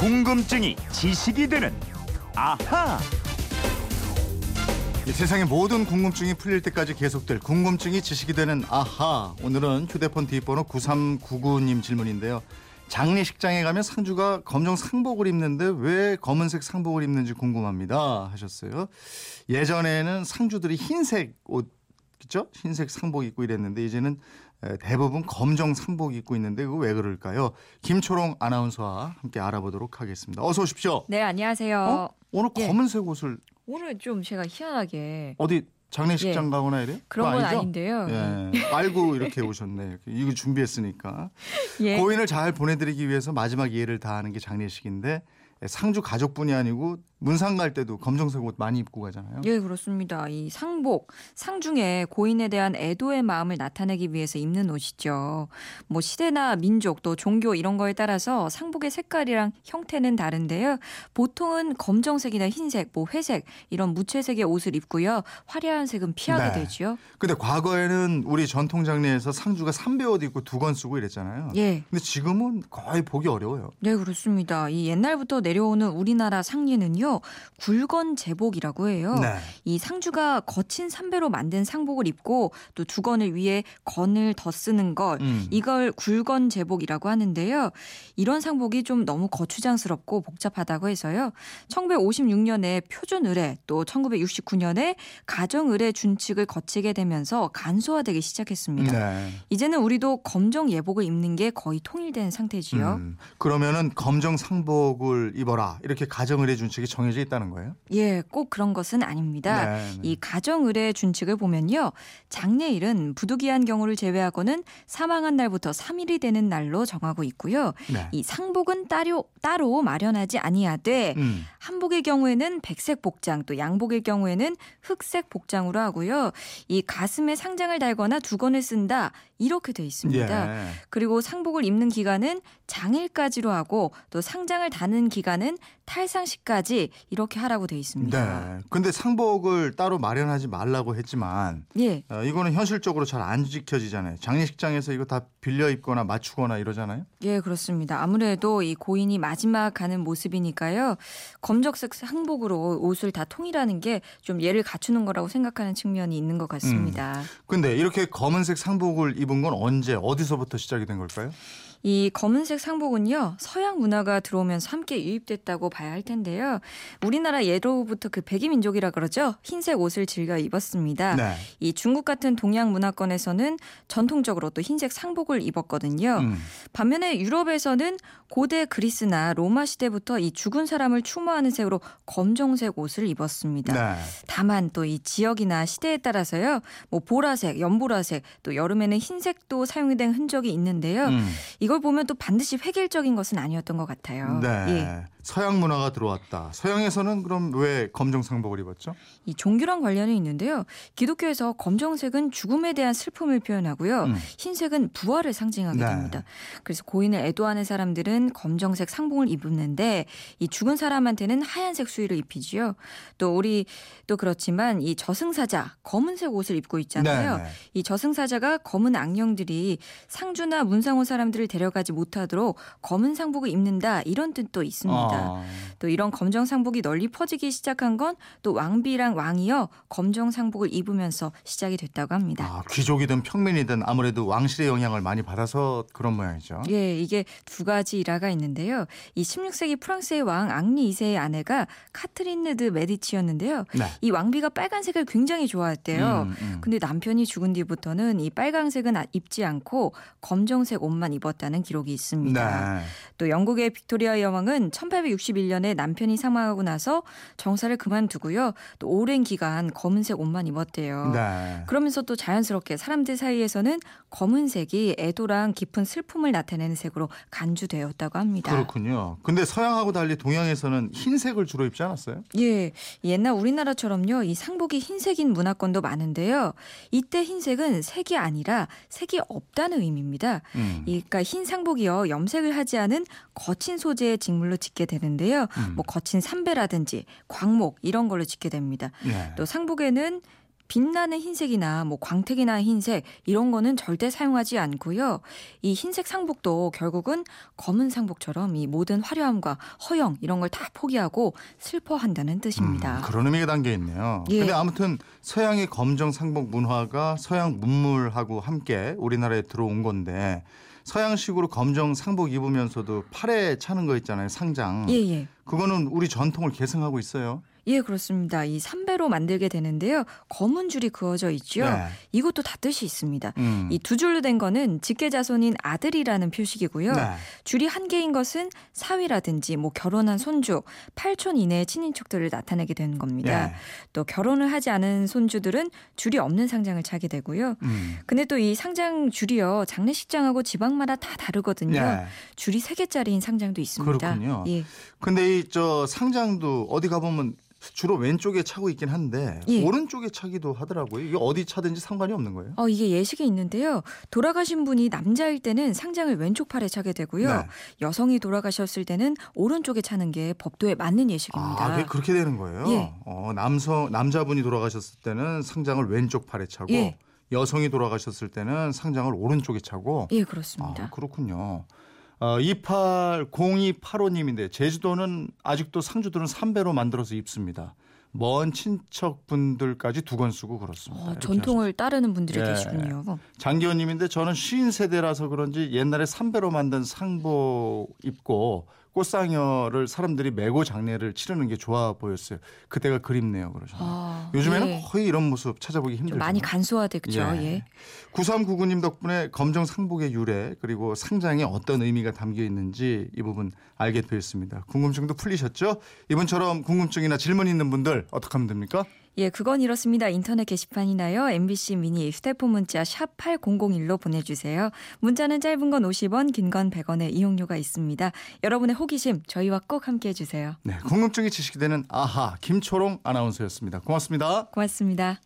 궁금증이 지식이 되는 아하. 이 세상의 모든 궁금증이 풀릴 때까지 계속될 궁금증이 지식이 되는 아하. 오늘은 휴대폰 뒷번호 9399님 질문인데요. 장례식장에 가면 상주가 검정 상복을 입는데 왜 검은색 상복을 입는지 궁금합니다 하셨어요. 예전에는 상주들이 흰색 옷 그죠? 흰색 상복 입고 이랬는데 이제는 대부분 검정 상복 입고 있는데 그거 왜 그럴까요? 김초롱 아나운서와 함께 알아보도록 하겠습니다. 어서 오십시오. 네, 안녕하세요. 어? 오늘 예. 검은색 옷을 오늘 좀 제가 희한하게 어디 장례식장 예. 가거나 이래? 그런 건? 아닌데요. 예. 알고 이렇게 오셨네. 이거 준비했으니까. 예. 고인을 잘 보내드리기 위해서 마지막 예를 다하는 게 장례식인데 상주 가족뿐이 아니고 문상 갈 때도 검정색 옷 많이 입고 가잖아요. 예, 그렇습니다. 이 상복, 상중에 고인에 대한 애도의 마음을 나타내기 위해서 입는 옷이죠. 뭐 시대나 민족 또 종교 이런 거에 따라서 상복의 색깔이랑 형태는 다른데요. 보통은 검정색이나 흰색, 뭐 회색 이런 무채색의 옷을 입고요. 화려한 색은 피하게 네. 되죠. 근데 과거에는 우리 전통 장례에서 상주가 삼배 옷 입고 두 건 쓰고 이랬잖아요. 예. 근데 지금은 거의 보기 어려워요. 네, 그렇습니다. 이 옛날부터 내려오는 우리나라 상례는요. 굴건 제복이라고 해요. 네. 이 상주가 거친 삼배로 만든 상복을 입고 또 두건을 위에 건을 더 쓰는 걸 음. 이걸 굴건 제복이라고 하는데요. 이런 상복이 좀 너무 거추장스럽고 복잡하다고 해서요. 1956년에 표준 의례 또 1969년에 가정 의례 준칙을 거치게 되면서 간소화되기 시작했습니다. 네. 이제는 우리도 검정 예복을 입는 게 거의 통일된 상태지요. 음. 그러면은 검정 상복을 입어라 이렇게 가정의례 준칙이 정 해져 있다는 거예요? 예, 꼭 그런 것은 아닙니다. 네, 네. 이 가정 의례 준칙을 보면요. 장례일은 부득이한 경우를 제외하고는 사망한 날부터 3일이 되는 날로 정하고 있고요. 네. 이 상복은 따로 따로 마련하지 아니하되 음. 한복의 경우에는 백색 복장 또 양복의 경우에는 흑색 복장으로 하고요. 이 가슴에 상장을 달거나 두건을 쓴다 이렇게 돼 있습니다. 예. 그리고 상복을 입는 기간은 장일까지로 하고 또 상장을 다는 기간은 탈상시까지 이렇게 하라고 돼 있습니다. 네. 근데 상복을 따로 마련하지 말라고 했지만 예. 어, 이거는 현실적으로 잘 안 지켜지잖아요. 장례식장에서 이거 다 빌려 입거나 맞추거나 이러잖아요. 예, 그렇습니다. 아무래도 이 고인이 마지막 가는 모습이니까요. 검정색 상복으로 옷을 다 통일하는 게 좀 예를 갖추는 거라고 생각하는 측면이 있는 것 같습니다. 근데 이렇게 검은색 상복을 입은 건 언제 어디서부터 시작이 된 걸까요? 이 검은색 상복은요 서양 문화가 들어오면서 함께 유입됐다고 봐야 할 텐데요. 우리나라 예로부터 그 백이민족이라 그러죠. 흰색 옷을 즐겨 입었습니다. 네. 이 중국 같은 동양 문화권에서는 전통적으로 또 흰색 상복을 입었거든요. 음. 반면에 유럽에서는 고대 그리스나 로마 시대부터 이 죽은 사람을 추모하는 색으로 검정색 옷을 입었습니다. 네. 다만 또 이 지역이나 시대에 따라서요. 뭐 보라색, 연보라색, 또 여름에는 흰색도 사용이 된 흔적이 있는데요. 음. 이걸 보면 또 반드시 획일적인 것은 아니었던 것 같아요. 네. 예. 서양 문화가 들어왔다. 서양에서는 그럼 왜 검정 상복을 입었죠? 이 종교랑 관련이 있는데요. 기독교에서 검정색은 죽음에 대한 슬픔을 표현하고요. 음. 흰색은 부활을 상징하게 네. 됩니다. 그래서 고인을 애도하는 사람들은 검정색 상봉을 입는데 이 죽은 사람한테는 하얀색 수의를 입히지요. 또 우리 또 그렇지만 이 저승사자 검은색 옷을 입고 있잖아요. 네, 네. 이 저승사자가 검은 악령들이 상주나 문상 온 사람들을 데려 가지 못하도록 검은 상복을 입는다 이런 뜻도 있습니다. 아. 또 이런 검정 상복이 널리 퍼지기 시작한 건 또 왕비랑 왕이요 검정 상복을 입으면서 시작이 됐다고 합니다. 아, 귀족이든 평민이든 아무래도 왕실의 영향을 많이 받아서 그런 모양이죠. 예, 이게 두 가지 일화가 있는데요. 이 16세기 프랑스의 왕 앙리 2세의 아내가 카트린느드 메디치였는데요. 네. 이 왕비가 빨간색을 굉장히 좋아했대요. 음, 음. 근데 남편이 죽은 뒤부터는 이 빨강색은 아- 입지 않고 검정색 옷만 입었다는 기록이 있습니다. 네. 또 영국의 빅토리아 여왕은 1861년에 남편이 사망하고 나서 정사를 그만두고요. 또 오랜 기간 검은색 옷만 입었대요. 네. 그러면서 또 자연스럽게 사람들 사이에서는 검은색이 애도랑 깊은 슬픔을 나타내는 색으로 간주되었다고 합니다. 그렇군요. 근데 서양하고 달리 동양에서는 흰색을 주로 입지 않았어요? 예, 옛날 우리나라처럼요, 이 상복이 흰색인 문화권도 많은데요. 이때 흰색은 색이 아니라 색이 없다는 의미입니다. 음. 이- 그러니까 흰 상복이요, 염색을 하지 않은 거친 소재의 직물로 짓게 되는데요. 음. 뭐 거친 삼배라든지 광목 이런 걸로 짓게 됩니다. 네. 또 상복에는 빛나는 흰색이나 뭐 광택이나 흰색 이런 거는 절대 사용하지 않고요. 이 흰색 상복도 결국은 검은 상복처럼 이 모든 화려함과 허영 이런 걸 다 포기하고 슬퍼한다는 뜻입니다. 음, 그런 의미가 담겨 있네요. 예. 근데 아무튼 서양의 검정 상복 문화가 서양 문물하고 함께 우리나라에 들어온 건데 서양식으로 검정 상복 입으면서도 팔에 차는 거 있잖아요. 상장. 예, 예. 그거는 우리 전통을 계승하고 있어요. 예, 그렇습니다. 이 삼배로 만들게 되는데요. 검은 줄이 그어져 있죠. 네. 이것도 다 뜻이 있습니다. 음. 이두 줄로 된 거는 직계자손인 아들이라는 표식이고요. 네. 줄이 한 개인 것은 사위라든지 뭐 결혼한 손주, 8촌 이내의 친인척들을 나타내게 되는 겁니다. 예. 또 결혼을 하지 않은 손주들은 줄이 없는 상장을 차게 되고요. 음. 근데 또 이 상장 줄이요. 장례식장하고 지방마다 다 다르거든요. 네. 줄이 세 개짜리인 상장도 있습니다. 그렇군요. 예. 근데 이 저 상장도 어디 가보면 주로 왼쪽에 차고 있긴 한데 예. 오른쪽에 차기도 하더라고요. 이게 어디 차든지 상관이 없는 거예요? 어, 이게 예식이 있는데요. 돌아가신 분이 남자일 때는 상장을 왼쪽 팔에 차게 되고요. 네. 여성이 돌아가셨을 때는 오른쪽에 차는 게 법도에 맞는 예식입니다. 아, 그렇게 되는 거예요. 예. 어, 남성 남자분이 돌아가셨을 때는 상장을 왼쪽 팔에 차고 예. 여성이 돌아가셨을 때는 상장을 오른쪽에 차고. 예, 그렇습니다. 아, 그렇군요. 어, 280285님인데 제주도는 아직도 상주들은 삼배로 만들어서 입습니다. 먼 친척분들까지 두 권 쓰고 그렇습니다. 어, 전통을 따르는 분들이 예. 계시군요. 장기현님인데 저는 쉰 세대라서 그런지 옛날에 삼배로 만든 상복 입고 꽃상여를 사람들이 메고 장례를 치르는 게 좋아 보였어요. 그때가 그립네요. 그러셨네요. 아, 요즘에는 예. 거의 이런 모습 찾아보기 좀 힘들죠. 많이 간소화됐죠. 예. 예. 9399님 덕분에 검정 상복의 유래 그리고 상장에 어떤 의미가 담겨 있는지 이 부분 알게 되었습니다. 궁금증도 풀리셨죠? 이분처럼 궁금증이나 질문 있는 분들 어떻게 하면 됩니까? 예, 그건 이렇습니다. 인터넷 게시판이나요. MBC 미니 휴대폰 문자 샵 8001로 보내주세요. 문자는 짧은 건 50원, 긴 건 100원의 이용료가 있습니다. 여러분의 호기심 저희와 꼭 함께해 주세요. 네, 궁금증이 지식이 되는 아하 김초롱 아나운서였습니다. 고맙습니다. 고맙습니다.